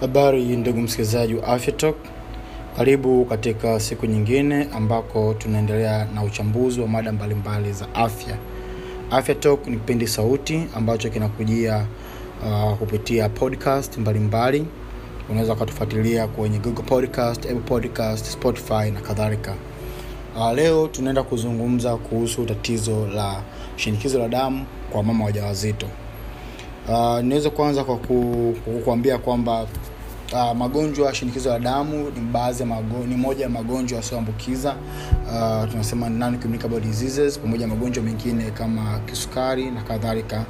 Habari ndugu msikilizaji wa Afya Talk, karibu katika siku nyingine ambako tunaendelea na uchambuzi wa mada mbalimbali za afya. Afya Talk ni kipindi sauti ambacho kinakujia uh, kupitia podcast mbalimbali. Unaweza ukatufuatilia kwenye Google Podcast, Apple Podcast, Spotify na kadhalika. Uh, leo tunaenda kuzungumza kuhusu tatizo la shinikizo la damu kwa mama wajawazito. Uh, niweze kuanza kwa kukuambia kwamba uh, magonjwa ya shinikizo la damu ni baadhi ni moja ya magonjwa yasiyoambukiza. Uh, tunasema diseases pamoja na magonjwa mengine kama kisukari na kadhalika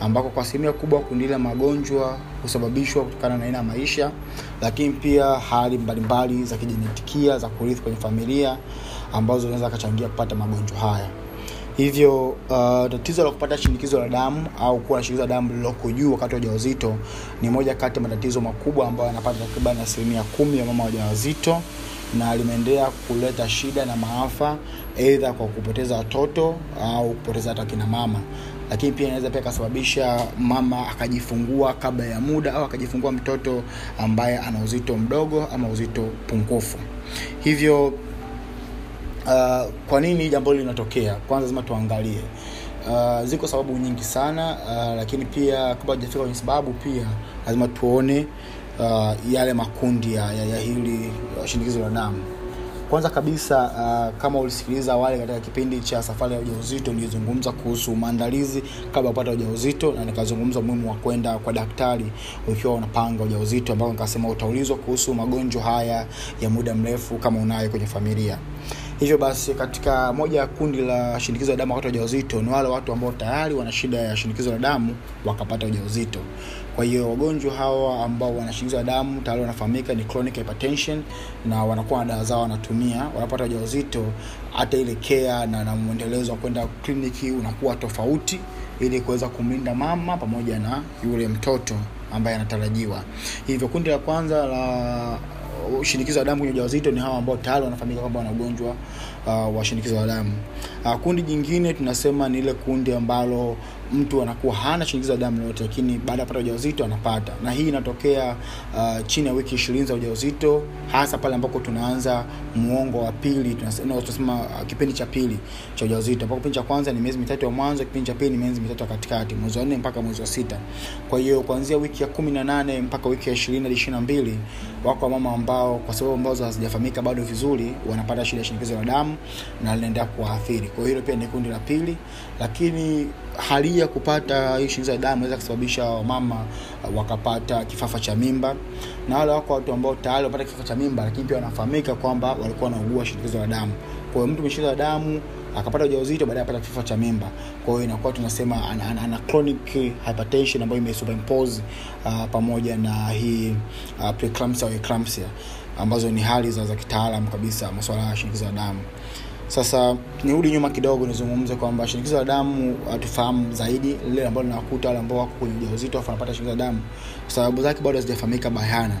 ambako kwa asilimia kubwa kundi la magonjwa husababishwa kutokana na aina ya maisha lakini pia hali mbalimbali za kijenetikia za kurithi kwenye familia ambazo zinaweza akachangia kupata magonjwa haya hivyo uh, tatizo la kupata shinikizo la damu au kuwa na shinikizo la damu lililoko juu wakati wa ujauzito ni moja kati ya matatizo makubwa ambayo yanapata takriban asilimia kumi ya mama wajawazito na limeendelea kuleta shida na maafa eidha kwa kupoteza watoto au kupoteza hata kina mama. Lakini pia inaweza pia akasababisha mama akajifungua kabla ya muda au akajifungua mtoto ambaye ana uzito mdogo ama uzito pungufu. Hivyo uh, kwa nini jambo hili linatokea? Kwanza lazima tuangalie. Uh, ziko sababu nyingi sana uh, lakini pia kabla hujafika kwenye sababu pia lazima tuone uh, yale makundi ya, ya, ya hili uh, shinikizo la damu. Kwanza kabisa uh, kama ulisikiliza awali katika kipindi cha safari ya ujauzito nilizungumza kuhusu maandalizi kabla ya kupata ujauzito na nikazungumza umuhimu wa kwenda kwa daktari ukiwa unapanga ujauzito ambao nikasema utaulizwa kuhusu magonjwa haya ya muda mrefu kama unayo kwenye familia hivyo basi katika moja ya kundi la shinikizo la damu wakati wa ujauzito ni wale watu ambao tayari wana shida ya shinikizo la damu wakapata ujauzito. Kwa hiyo wagonjwa hawa ambao wana shinikizo la damu tayari wanafahamika ni chronic hypertension na wanakuwa na dawa zao wanatumia. Wanapata ujauzito hata ile kea na, na mwendelezo wa kwenda kliniki unakuwa tofauti ili kuweza kumlinda mama pamoja na yule mtoto ambaye anatarajiwa. Hivyo kundi la kwanza la shinikizo la damu kwenye ujauzito ni hawa ambao tayari wanafahamika kwamba wana ugonjwa uh, wa shinikizo la damu. Uh, kundi jingine tunasema ni ile kundi ambalo mtu anakuwa hana shinikizo la damu lolote lakini baada ya kupata ujauzito anapata. Na hii inatokea uh, chini ya wiki ishirini za ujauzito hasa pale ambako tunaanza muongo wa pili tunasema, uh, kipindi cha pili cha ujauzito. Ambako kipindi cha kwanza ni miezi mitatu ya mwanzo kipindi cha pili ni miezi mitatu ya katikati mwezi wa nne mpaka mwezi wa sita. Kwa hiyo kuanzia wiki ya kumi na nane mpaka wiki ya ishirini hadi ishiri na mbili wako wamama ambao kwa sababu ambazo hazijafahamika bado vizuri wanapata shida ya shinikizo la damu na linaendelea kuwaathiri. Kwa hiyo hilo pia ni kundi la pili lakini hali ya kupata hii shinikizo la damu inaweza kusababisha wamama wakapata kifafa cha mimba na wale wako watu ambao tayari wamepata kifafa cha mimba lakini pia wanafahamika kwamba walikuwa wanaugua shinikizo la damu. Kwa hiyo mtu mwenye la damu akapata ujauzito baadaye apata kifafa cha mimba. Kwa hiyo inakuwa tunasema ana, ana, ana chronic hypertension ambayo imesuperimpose uh, pamoja na hii uh, preeclampsia au eclampsia ambazo ni hali za, za kitaalam kabisa masuala ya shinikizo la damu. Sasa nirudi nyuma kidogo nizungumze kwamba shinikizo la damu tufahamu zaidi lile ambalo linawakuta wale ambao wako kwenye ujauzito afu wanapata shinikizo la damu sababu zake bado hazijafahamika bayana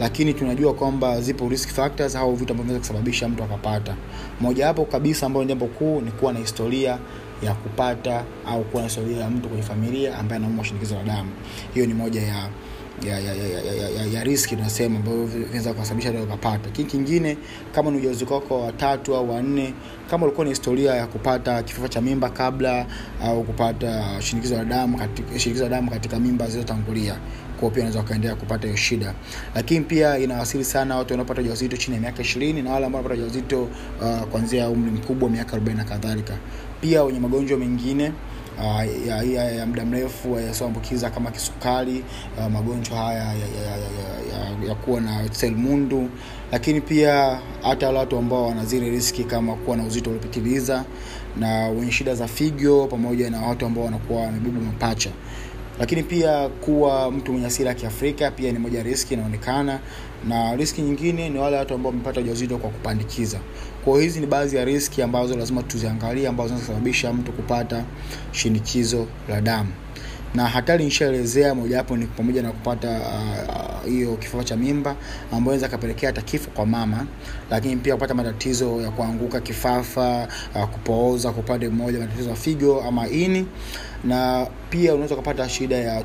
lakini tunajua kwamba zipo risk factors au vitu ambavyo vinaweza kusababisha mtu akapata. Mojawapo kabisa ambayo jambo kuu ni kuwa na historia ya kupata au kuwa na historia ya mtu kwenye familia ambaye anaumwa shinikizo la damu. Hiyo ni moja ya ya ya ya, ya, ya, ya, ya riski tunasema ambayo vinaweza kusababisha ukapata lakini kingine kama ni ujauzito wako watatu au wanne kama ulikuwa na historia ya kupata kifafa cha mimba kabla au kupata shinikizo la damu katika damu katika mimba zilizotangulia pia unaweza ukaendelea kupata hiyo shida. Lakini pia inawasili sana watu wanaopata ujauzito chini ya miaka ishirini na wale ambao wanapata ujauzito uh, kuanzia umri mkubwa miaka arobaini na kadhalika. Pia wenye magonjwa mengine uh, ya, muda mrefu yasioambukiza kama kisukari uh, magonjwa haya ya, ya, ya, ya, ya, ya kuwa na selmundu lakini pia hata wale watu ambao wana zile riski kama kuwa na uzito uliopitiliza na wenye shida za figo pamoja na watu ambao wanakuwa wamebeba mapacha lakini pia kuwa mtu mwenye asili ya kiafrika pia ni moja riski inaonekana. Na riski nyingine ni wale watu ambao wamepata ujauzito kwa kupandikiza. Kwao hizi ni baadhi ya riski ambazo lazima tuziangalie ambazo zinazosababisha mtu kupata shinikizo la damu na hatari nishaelezea mojawapo ni pamoja na kupata hiyo uh, uh, kifafa cha mimba ambayo inaweza kapelekea hata kifo kwa mama lakini pia kupata matatizo ya kuanguka kifafa uh, kupooza kwa upande mmoja matatizo ya figo ama ini. Na pia unaweza kupata shida ya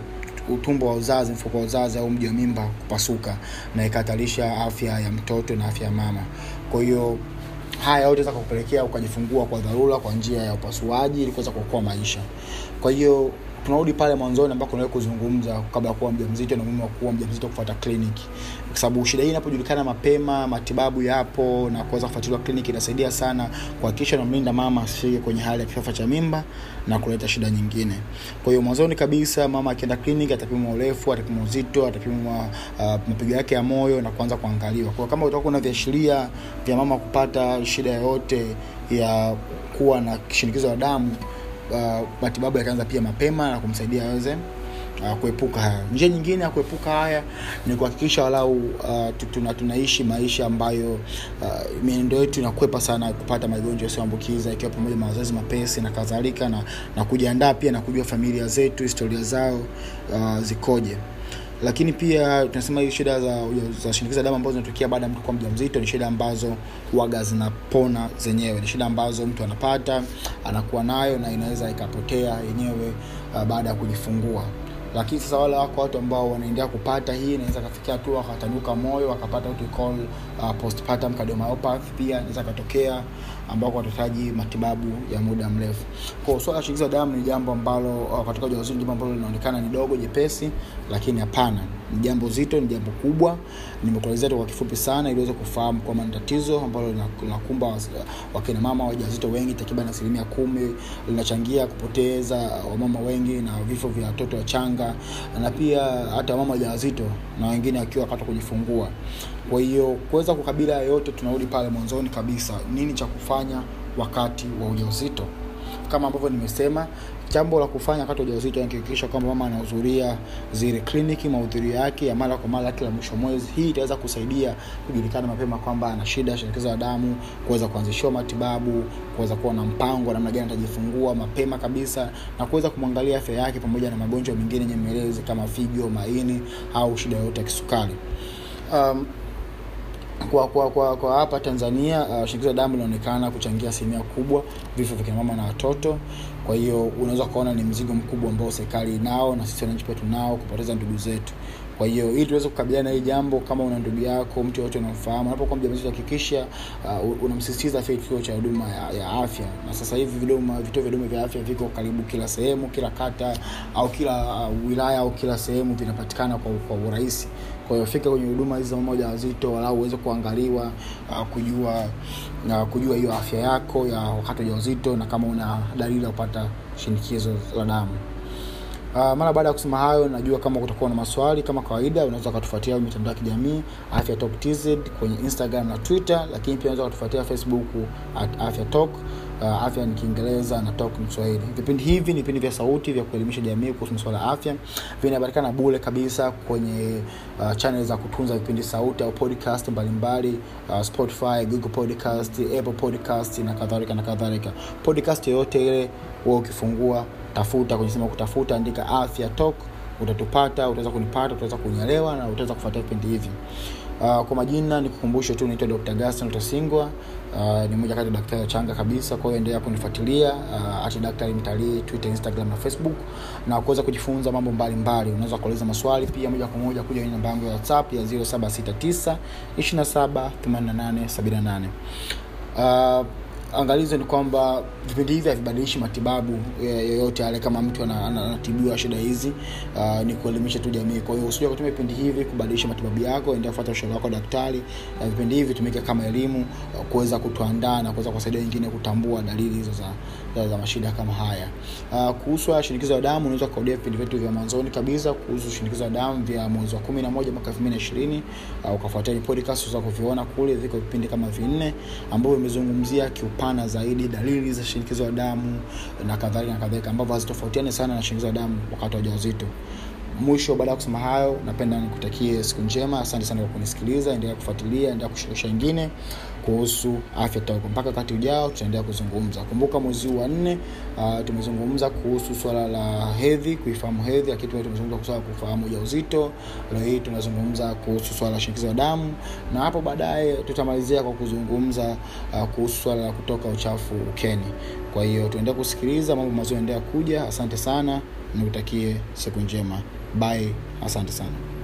utumbo wa uzazi mfuko wa uzazi au mji wa mimba kupasuka na ikahatarisha afya ya mtoto na afya ya mama. Kwa hiyo haya yote kupelekea ukajifungua kwa dharura kwa njia ya upasuaji ili kuweza kuokoa maisha. Kwa hiyo tunarudi pale mwanzoni ambako unaweza kuzungumza kabla ya kuwa mjamzito na umuhimu wa kuwa mjamzito kufuata kliniki. Kwa sababu shida hii inapojulikana mapema matibabu yapo na kuweza kufuatiliwa kliniki inasaidia sana kuhakikisha namlinda mama asifike kwenye hali ya kifafa cha mimba na kuleta shida nyingine. Kwa hiyo mwanzoni kabisa mama akienda kliniki atapimwa urefu atapimwa uzito atapimwa uh, mapigo yake ya moyo na kuanza kuangaliwa. Kwa kama utakuwa na viashiria vya mama kupata shida yoyote ya kuwa na shinikizo la damu uh, matibabu yakaanza pia mapema na kumsaidia aweze uh, kuepuka haya. Njia nyingine ya kuepuka haya ni kuhakikisha walau uh, tuna, tunaishi maisha ambayo uh, mienendo yetu inakwepa sana kupata magonjwa yasiyoambukiza ikiwa pamoja na mazoezi mapesi na kadhalika na, na kujiandaa pia na kujua familia zetu historia zao uh, zikoje lakini pia tunasema hii shida za, za shinikizo damu ambazo zinatokea baada ya mtu kuwa mjamzito ni shida ambazo waga zinapona zenyewe. Ni shida ambazo mtu anapata anakuwa nayo na inaweza ikapotea yenyewe uh, baada ya kujifungua lakini sasa wale wako watu ambao wanaendelea kupata hii inaweza kafikia hatua wakatanuka moyo wakapata what we call uh, pia inaweza katokea ambako watahitaji matibabu ya muda mrefu. Kwa swala la shinikizo la damu ni jambo ambalo uh, katika ujauzito jambo ambalo linaonekana ni dogo jepesi lakini hapana ni jambo zito ni jambo kubwa. Nimekuelezea tu kwa kifupi sana ili uweze kufahamu kwamba ni tatizo ambalo linakumba wakina mama wajawazito wengi takriban asilimia kumi. Linachangia kupoteza wamama wengi na vifo vya watoto wachanga na pia hata wamama wajawazito na wengine wakiwa wakati kujifungua. Kwa hiyo kuweza kukabila yote tunarudi pale mwanzoni kabisa. Nini cha kufanya wakati wa ujauzito kama ambavyo nimesema jambo la kufanya wakati wa ujauzito nikihakikisha kwamba mama anahudhuria zile kliniki mahudhurio yake ya mara kwa mara kila mwisho mwezi. Hii itaweza kusaidia kujulikana mapema kwamba ana shida shinikizo la damu kuweza kuanzishiwa matibabu kuweza kuwa na mpango namna gani atajifungua mapema kabisa na kuweza kumwangalia afya yake pamoja na magonjwa mengine nyemelezi kama figo maini au shida yoyote ya kisukari. Um, kwa kwa kwa, kwa hapa Tanzania uh, shinikizo la damu linaonekana kuchangia asilimia kubwa vifo vya mama na watoto. Kwa hiyo unaweza kuona ni mzigo mkubwa ambao serikali inao na sisi wananchi pia tunao kupoteza ndugu zetu. Kwa hiyo ili tuweze kukabiliana na hii jambo, kama una ndugu yako, mtu yoyote unamfahamu, unapokuwa mjamzito, hakikisha uh, unamsisitiza afike kituo cha huduma ya, ya afya. Na sasa hivi vidoma, vituo vya huduma vya afya viko karibu kila sehemu, kila kata au kila uh, wilaya au kila sehemu vinapatikana kwa, kwa urahisi kwa hiyo fika kwenye huduma hizi za mama wajawazito walau uweze kuangaliwa uh, kujua uh, kujua hiyo afya yako ya wakati wajawazito na kama una dalili ya kupata shinikizo la damu Uh, mara baada ya kusema hayo najua kama kutakuwa na maswali kama kawaida unaweza ukatufuatia mitandao ya kijamii afya talk tz kwenye instagram na twitter lakini pia unaweza ukatufuatia facebook at afya talk. Uh, afya ni kiingereza na talk ni kiswahili. Vipindi hivi ni vipindi vya sauti vya kuelimisha jamii kuhusu masuala ya afya. Vinapatikana bure kabisa kwenye uh, channel za kutunza vipindi sauti au podcast mbalimbali uh, spotify google podcast apple podcast na kadhalika na kadhalika. Podcast yoyote ile wewe ukifungua tafuta kwenye sema kutafuta andika afya talk utatupata utaweza kunipata utaweza kunyelewa na utaweza kufuatia vipindi hivi. Uh, kwa majina nikukumbushe tu naitwa dr gaston utasingwa uh, ni moja kati ya daktari wachanga kabisa kwa hiyo endelea kunifuatilia uh, ati daktari mtalii twitter instagram na facebook na kuweza kujifunza mambo mbalimbali. Unaweza kuuliza maswali pia moja kwa moja kuja kwenye namba yangu ya whatsapp ya 0769 27 88 78 uh, angalizo ni kwamba vipindi hivi havibadilishi matibabu yoyote yale kama mtu anatibiwa shida hizi uh, ni kuelimisha tu jamii. Kwa hiyo usija kutumia vipindi hivi kubadilisha matibabu yako endelea kufuata ushauri wako daktari uh, vipindi hivi vitumike kama elimu uh, kuweza kutuandaa na kuweza kuwasaidia wengine kutambua dalili hizo za, za, mashida kama haya. Uh, kuhusu shinikizo la damu unaweza kurudia vipindi vyetu vya mwanzoni kabisa kuhusu shinikizo la damu vya mwezi wa kumi na moja mwaka elfu mbili na ishirini. Uh, ukafuatia podcast za kuviona kule viko vipindi kama vinne ambavyo vimezungumzia kiupana zaidi dalili za shinikizo la damu na kadhalika na kadhalika ambavyo hazitofautiani sana na shinikizo la damu wakati wa ujauzito. Mwisho baada ya kusema hayo napenda nikutakie siku njema. Asante sana kwa kunisikiliza. Endelea kufuatilia endelea kushirikisha wengine kuhusu afya Togo. Mpaka wakati ujao tutaendelea kuzungumza. Kumbuka mwezi huu wa nne uh, tumezungumza kuhusu swala la hedhi, kuifahamu hedhi, lakini tumezungumza kuhusu kufahamu ujauzito. Leo hii tunazungumza kuhusu swala la shinikizo la damu, na hapo baadaye tutamalizia kwa kuzungumza uh, kuhusu swala la kutoka uchafu ukeni. Kwa hiyo tuendelee kusikiliza, mambo mazuri yanaendelea kuja. Asante sana, nikutakie siku njema. Bye, asante sana.